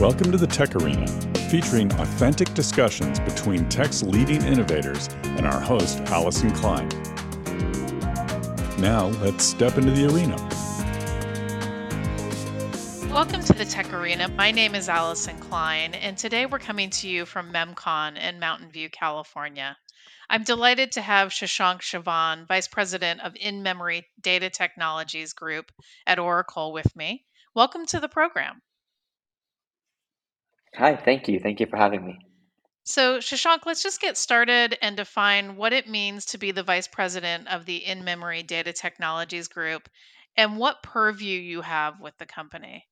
Welcome to the Tech Arena, featuring authentic discussions between tech's leading innovators and our host, Allyson Klein. Now, let's step into the arena. Welcome to the Tech Arena. My name is Allyson Klein, and today we're coming to you from MemCon in Mountain View, California. I'm delighted to have Shasank Chavan, Vice President of In Memory Data Technologies Group at Oracle, with me. Welcome to the program. Hi, thank you. Thank you for having me. So, Shasank, let's just get started and define what it means to be the Vice President of the In Memory Data Technologies Group and what purview you have with the company.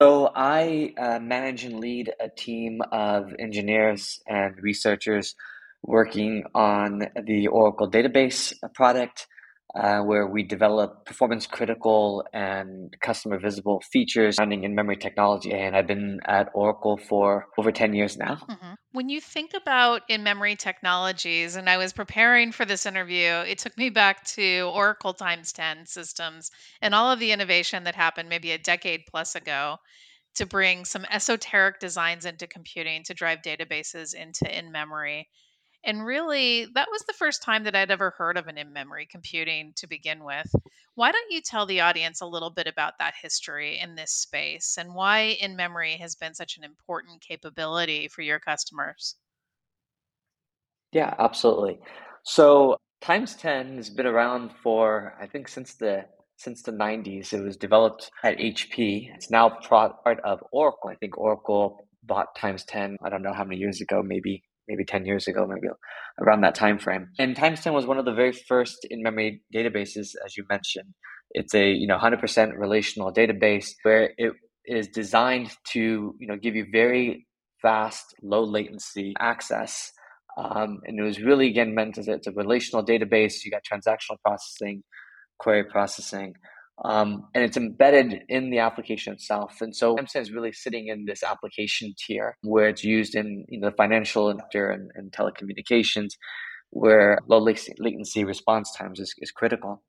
So, I uh, manage and lead a team of engineers and researchers working on the Oracle database product uh, where we develop performance critical and customer visible features running in memory technology. And I've been at Oracle for over 10 years now. Mm-hmm. When you think about in memory technologies, and I was preparing for this interview, it took me back to Oracle TimesTen systems and all of the innovation that happened maybe a decade plus ago to bring some esoteric designs into computing to drive databases into in memory. And really, that was the first time that I'd ever heard of an in memory computing to begin with. Why don't you tell the audience a little bit about that history in this space and why in memory has been such an important capability for your customers? Yeah, absolutely. So, TimesTen has been around for, I think, since the since the 90s. It was developed at HP. It's now part of Oracle. I think Oracle bought TimesTen, I don't know how many years ago, maybe maybe 10 years ago, maybe around that time frame. And TimesTen was one of the very first in-memory databases, as you mentioned. It's a you know 100% relational database where it is designed to you know give you very fast, low latency access. Um, and it was really again meant as a, it's a relational database. You got transactional processing, query processing, um, and it's embedded in the application itself. And so MSAN is really sitting in this application tier where it's used in you know, the financial sector and, and telecommunications, where low latency response times is, is critical.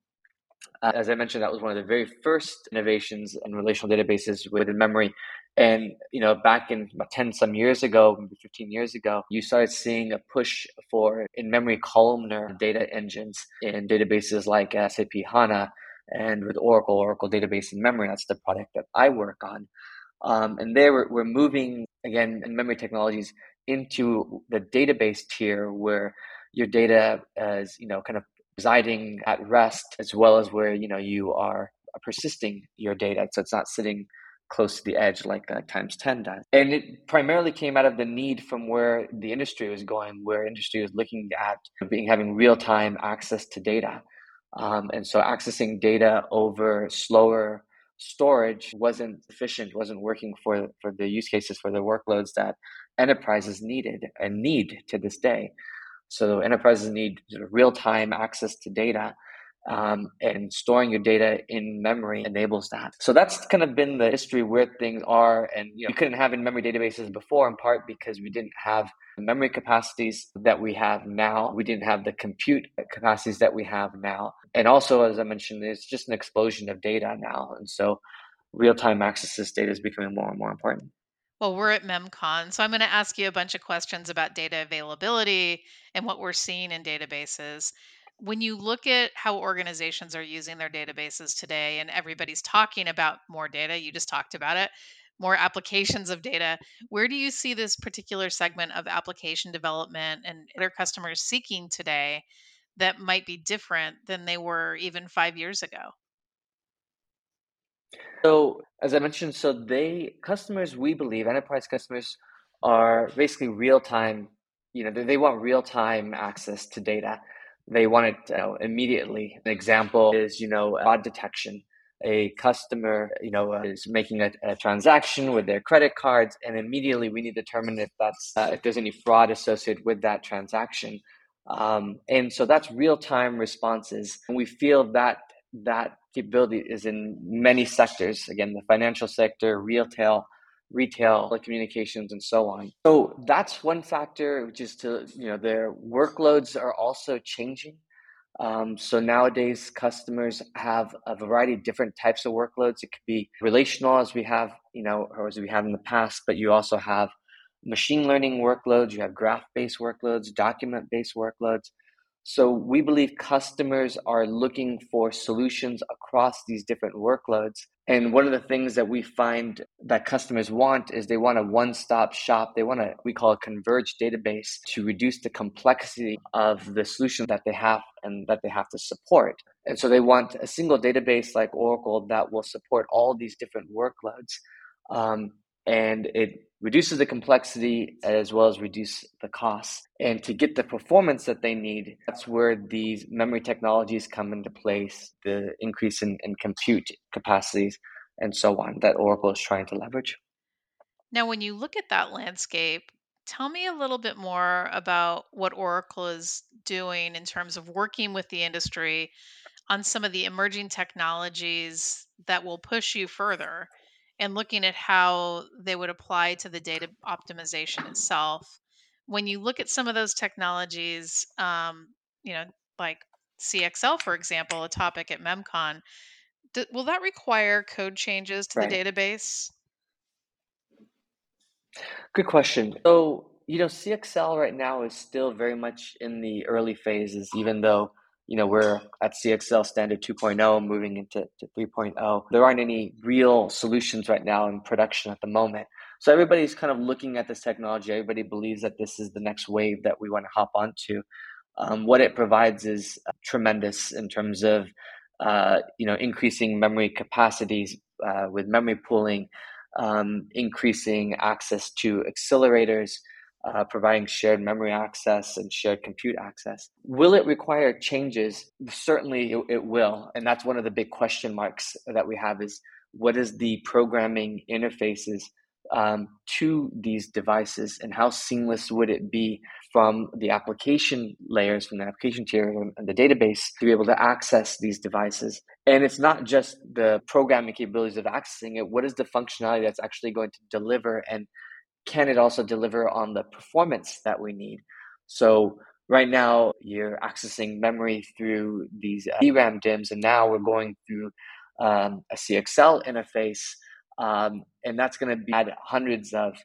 Uh, as I mentioned, that was one of the very first innovations in relational databases within memory. And you know, back in about ten some years ago, maybe fifteen years ago, you started seeing a push for in-memory columnar data engines in databases like SAP HANA and with Oracle, Oracle Database in Memory. That's the product that I work on. Um, and there we're, we're moving again in memory technologies into the database tier where your data is you know kind of residing at rest as well as where you know you are persisting your data so it's not sitting close to the edge like uh, TimesTen does and it primarily came out of the need from where the industry was going where industry was looking at being having real-time access to data um, and so accessing data over slower storage wasn't efficient, wasn't working for, for the use cases, for the workloads that enterprises needed and need to this day. So enterprises need real time access to data um, and storing your data in memory enables that. So that's kind of been the history where things are. And you know, we couldn't have in memory databases before, in part because we didn't have the memory capacities that we have now. We didn't have the compute capacities that we have now. And also, as I mentioned, it's just an explosion of data now. And so real time access to this data is becoming more and more important. Well, we're at MemCon, so I'm going to ask you a bunch of questions about data availability and what we're seeing in databases when you look at how organizations are using their databases today and everybody's talking about more data you just talked about it more applications of data where do you see this particular segment of application development and their customers seeking today that might be different than they were even five years ago? So as i mentioned so they customers we believe enterprise customers are basically real time you know they, they want real time access to data they want it you know, immediately. An example is, you know, fraud detection. A customer, you know, uh, is making a, a, transaction with their credit cards, and immediately we need to determine if that's uh, if there's any fraud associated with that transaction. Um, and so that's real time responses. And we feel that that capability is in many sectors. Again, the financial sector, retail, retail, communications, and so on. So that's one factor, which is to, you know, their workloads are also changing. Um, so nowadays, customers have a variety of different types of workloads. It could be relational, as we have, you know, or as we had in the past, but you also have machine learning workloads, you have graph-based workloads, document-based workloads. So we believe customers are looking for solutions across these different workloads. And one of the things that we find that customers want is they want a one-stop shop. They want a we call a converged database to reduce the complexity of the solution that they have and that they have to support. And so they want a single database like Oracle that will support all these different workloads. Um, and it reduces the complexity as well as reduce the costs. And to get the performance that they need, that's where these memory technologies come into place, the increase in, in compute capacities and so on that Oracle is trying to leverage. Now, when you look at that landscape, tell me a little bit more about what Oracle is doing in terms of working with the industry on some of the emerging technologies that will push you further and looking at how they would apply to the data optimization itself. When you look at some of those technologies, um, you know, like CXL, for example, a topic at MemCon, d- will that require code changes to Right. the database? Good question. So, you know, CXL right now is still very much in the early phases, even though you know, we're at CXL standard 2.0, moving into to 3.0. There aren't any real solutions right now in production at the moment. So everybody's kind of looking at this technology. Everybody believes that this is the next wave that we want to hop onto. Um, what it provides is uh, tremendous in terms of, uh, you know, increasing memory capacities uh, with memory pooling, um, increasing access to accelerators, uh, providing shared memory access and shared compute access. Will it require changes? Certainly it, it, will. And that's one of the big question marks that we have is what is the programming interfaces um, to these devices and how seamless would it be from the application layers, from the application tier and the database to be able to access these devices. And it's not just the programming capabilities of accessing it. What is the functionality that's actually going to deliver and can it also deliver on the performance that we need? So right now you're accessing memory through these uh, DRAM DIMMs, and now we're going through um, a CXL interface, um, and that's going to add hundreds of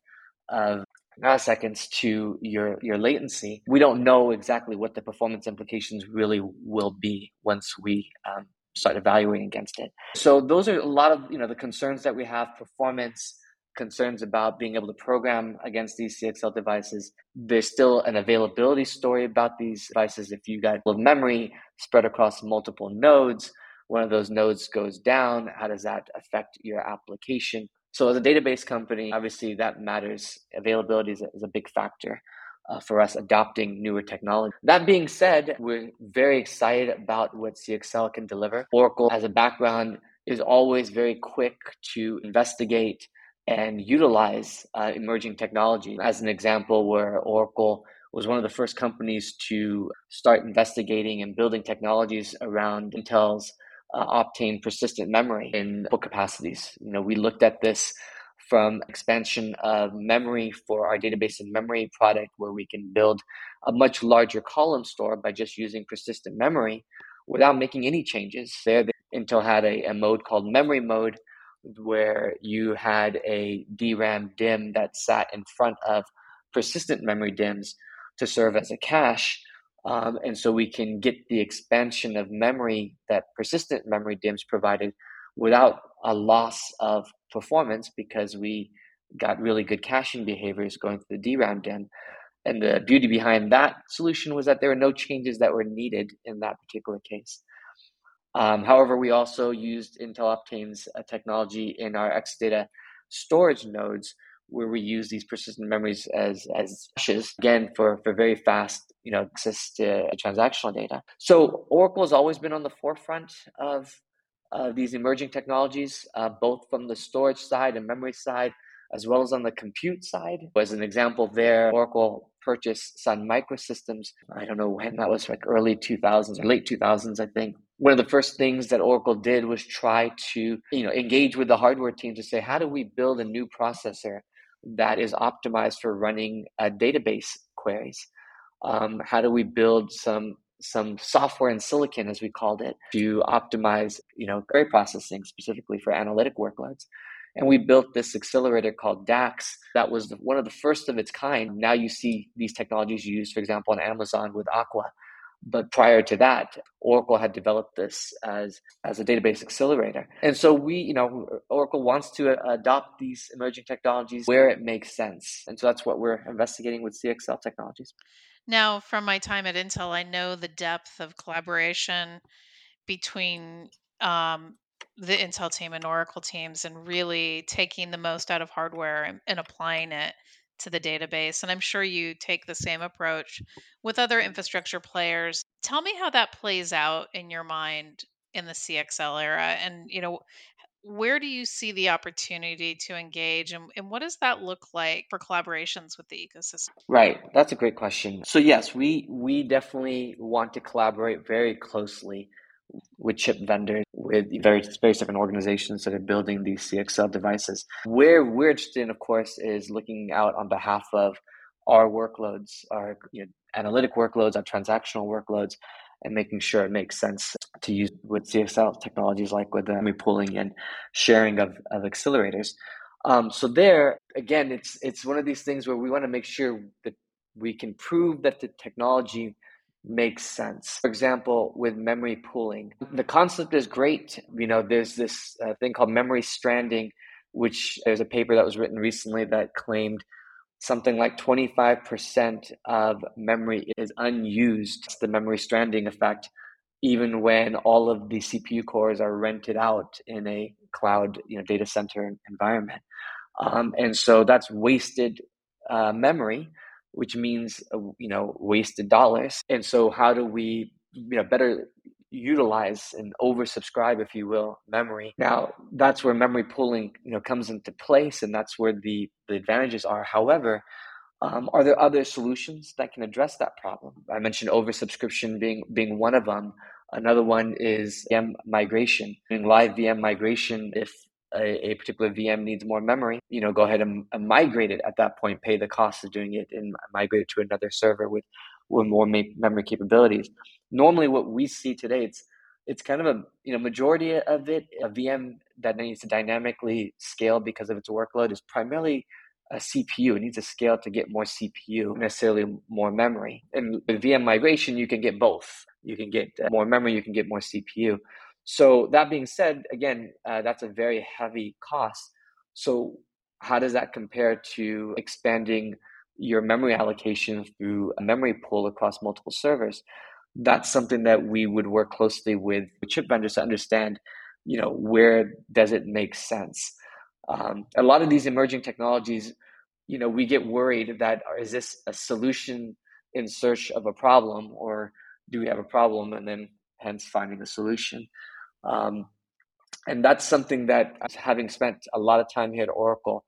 of nanoseconds to your your latency. We don't know exactly what the performance implications really will be once we um, start evaluating against it. So those are a lot of you know the concerns that we have: performance concerns about being able to program against these CXL devices. There's still an availability story about these devices. If you got memory spread across multiple nodes, one of those nodes goes down, how does that affect your application? So, as a database company, obviously that matters. Availability is a, is a big factor. Uh, for us adopting newer technology. That being said, we're very excited about what CXL can deliver. Oracle, as a background, is always very quick to investigate and utilize uh, emerging technology. As an example, where Oracle was one of the first companies to start investigating and building technologies around Intel's uh, Optane persistent memory in book capacities. You know, we looked at this from expansion of memory for our database and memory product, where we can build a much larger column store by just using persistent memory without making any changes. There, Intel had a, a mode called memory mode, where you had a DRAM DIMM that sat in front of persistent memory DIMMs to serve as a cache. Um, and so we can get the expansion of memory that persistent memory DIMMs provided without a loss of performance because we got really good caching behaviors going through the DRAM DIMM. And the beauty behind that solution was that there were no changes that were needed in that particular case. Um, however, we also used Intel Optane's uh, technology in our Exadata storage nodes, where we use these persistent memories as as caches again for for very fast you know access to transactional data. So Oracle has always been on the forefront of uh, these emerging technologies, uh, both from the storage side and memory side, as well as on the compute side. As an example, there Oracle purchased Sun Microsystems. I don't know when that was, like early 2000s or late 2000s, I think one of the first things that Oracle did was try to, you know, engage with the hardware team to say, how do we build a new processor that is optimized for running uh, database queries? Um, how do we build some some software and silicon, as we called it, to optimize, you know, query processing specifically for analytic workloads. And we built this accelerator called DAX that was one of the first of its kind. Now you see these technologies used, for example, on Amazon with Aqua. But prior to that, Oracle had developed this as, as a database accelerator. And so we, you know, Oracle wants to adopt these emerging technologies where it makes sense. And so that's what we're investigating with CXL technologies. Now, from my time at Intel, I know the depth of collaboration between um, the Intel team and Oracle teams and really taking the most out of hardware and, and, applying it to the database. And I'm sure you take the same approach with other infrastructure players. Tell me how that plays out in your mind in the CXL era and you know where do you see the opportunity to engage and, and what does that look like for collaborations with the ecosystem right that's a great question so yes we we definitely want to collaborate very closely with chip vendors with various, various different organizations that are building these cxl devices where we're interested in of course is looking out on behalf of our workloads our you know, analytic workloads our transactional workloads and making sure it makes sense to use with CXL technologies like with the memory pooling and sharing of, of accelerators. Um, so there, again, it's it's one of these things where we want to make sure that we can prove that the technology makes sense. For example, with memory pooling, the concept is great. You know, there's this uh, thing called memory stranding, which there's a paper that was written recently that claimed something like 25% of memory is unused. It's the memory stranding effect, even when all of the CPU cores are rented out in a cloud you know, data center environment. Um, and so that's wasted uh, memory, which means uh, you know wasted dollars. And so how do we you know better utilize and oversubscribe, if you will, memory. Now that's where memory pooling, you know, comes into place, and that's where the the advantages are. However, um, are there other solutions that can address that problem? I mentioned oversubscription being being one of them. Another one is VM migration, doing live VM migration. If a, a, particular VM needs more memory, you know, go ahead and, and, migrate it at that point, pay the cost of doing it, and migrate it to another server with with more memory capabilities normally what we see today it's it's kind of a you know majority of it a VM that needs to dynamically scale because of its workload is primarily a CPU. It needs to scale to get more CPU, necessarily more memory. And with VM migration, you can get both. You can get uh, more memory, you can get more CPU. So that being said, again, uh, that's a very heavy cost. So how does that compare to expanding your memory allocation through a memory pool across multiple servers? that's something that we would work closely with chip vendors to understand you know where does it make sense um, a lot of these emerging technologies you know we get worried that is this a solution in search of a problem or do we have a problem and then hence finding a solution um, and that's something that having spent a lot of time here at oracle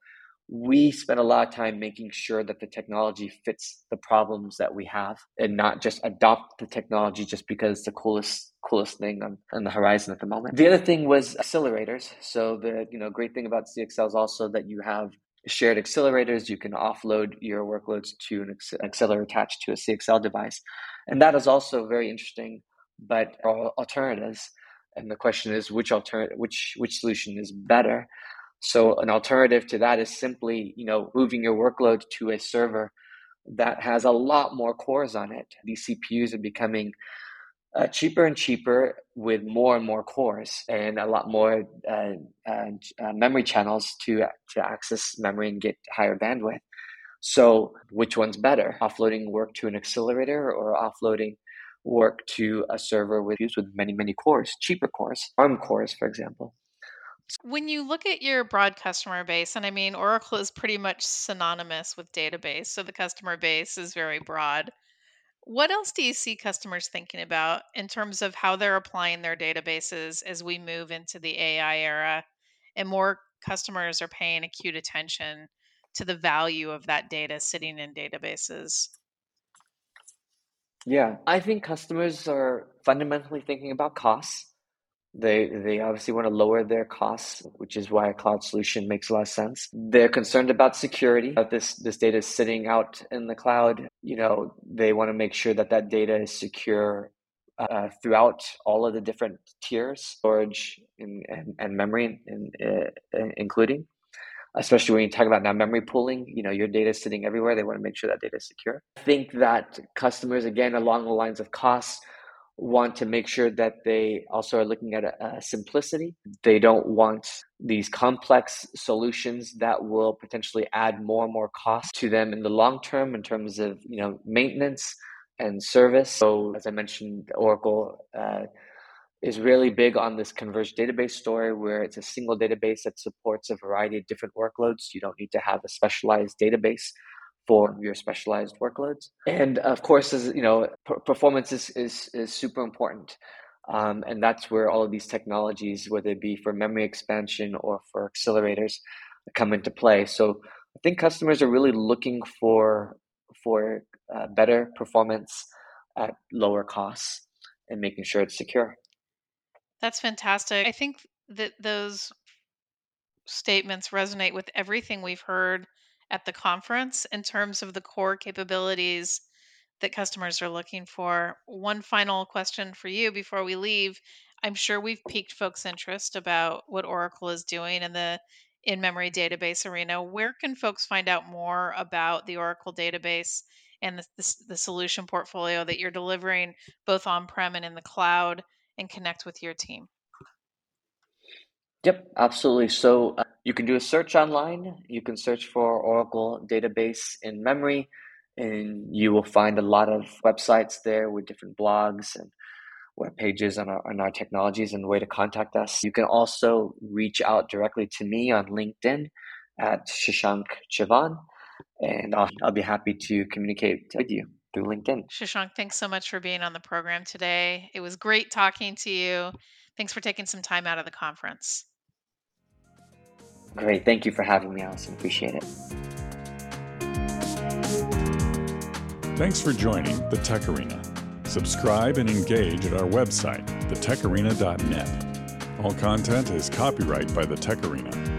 we spend a lot of time making sure that the technology fits the problems that we have and not just adopt the technology just because it's the coolest coolest thing on, on the horizon at the moment. The other thing was accelerators. So the you know great thing about CXL is also that you have shared accelerators. You can offload your workloads to an accelerator attached to a CXL device, and that is also very interesting. But alternatives, and the question is which alternative, which which solution is better? So an alternative to that is simply, you know, moving your workload to a server that has a lot more cores on it. These CPUs are becoming uh, cheaper and cheaper with more and more cores and a lot more uh, uh, memory channels to to access memory and get higher bandwidth. So, which one's better? Offloading work to an accelerator or offloading work to a server with with many many cores, cheaper cores, ARM cores, for example. When you look at your broad customer base, and I mean, Oracle is pretty much synonymous with database, so the customer base is very broad. What else do you see customers thinking about in terms of how they're applying their databases as we move into the AI era and more customers are paying acute attention to the value of that data sitting in databases? Yeah, I think customers are fundamentally thinking about costs. They they obviously want to lower their costs, which is why a cloud solution makes a lot of sense. They're concerned about security. If this this data is sitting out in the cloud, you know, they want to make sure that that data is secure uh, throughout all of the different tiers, storage and, and, and memory in, uh, including. Especially when you talk about now memory pooling, you know, your data is sitting everywhere. They want to make sure that data is secure. I think that customers, again, along the lines of costs, want to make sure that they also are looking at a, a simplicity. They don't want these complex solutions that will potentially add more and more cost to them in the long term in terms of you know maintenance and service. So as I mentioned, Oracle uh, is really big on this converged database story where it's a single database that supports a variety of different workloads. You don't need to have a specialized database for your specialized workloads. And of course, as you know, performance is, is, is super important. Um, and that's where all of these technologies, whether it be for memory expansion or for accelerators, come into play. So I think customers are really looking for for uh, better performance at lower costs and making sure it's secure. That's fantastic. I think that those statements resonate with everything we've heard at the conference in terms of the core capabilities that customers are looking for. One final question for you before we leave. I'm sure we've piqued folks' interest about what Oracle is doing in the in memory database arena. Where can folks find out more about the Oracle database and the, the, the solution portfolio that you're delivering both on prem and in the cloud and connect with your team? Yep, absolutely. So uh, you can do a search online. You can search for Oracle database in memory, and you will find a lot of websites there with different blogs and web pages on our, on our technologies and way to contact us. You can also reach out directly to me on LinkedIn at Shasank Chavan, and I'll, I'll be happy to communicate with you through LinkedIn. Shasank, thanks so much for being on the program today. It was great talking to you. Thanks for taking some time out of the conference. Great. Thank you for having me, Allyson. Appreciate it. Thanks for joining the Tech Arena. Subscribe and engage at our website, thetecharena.net. All content is copyright by the Tech Arena.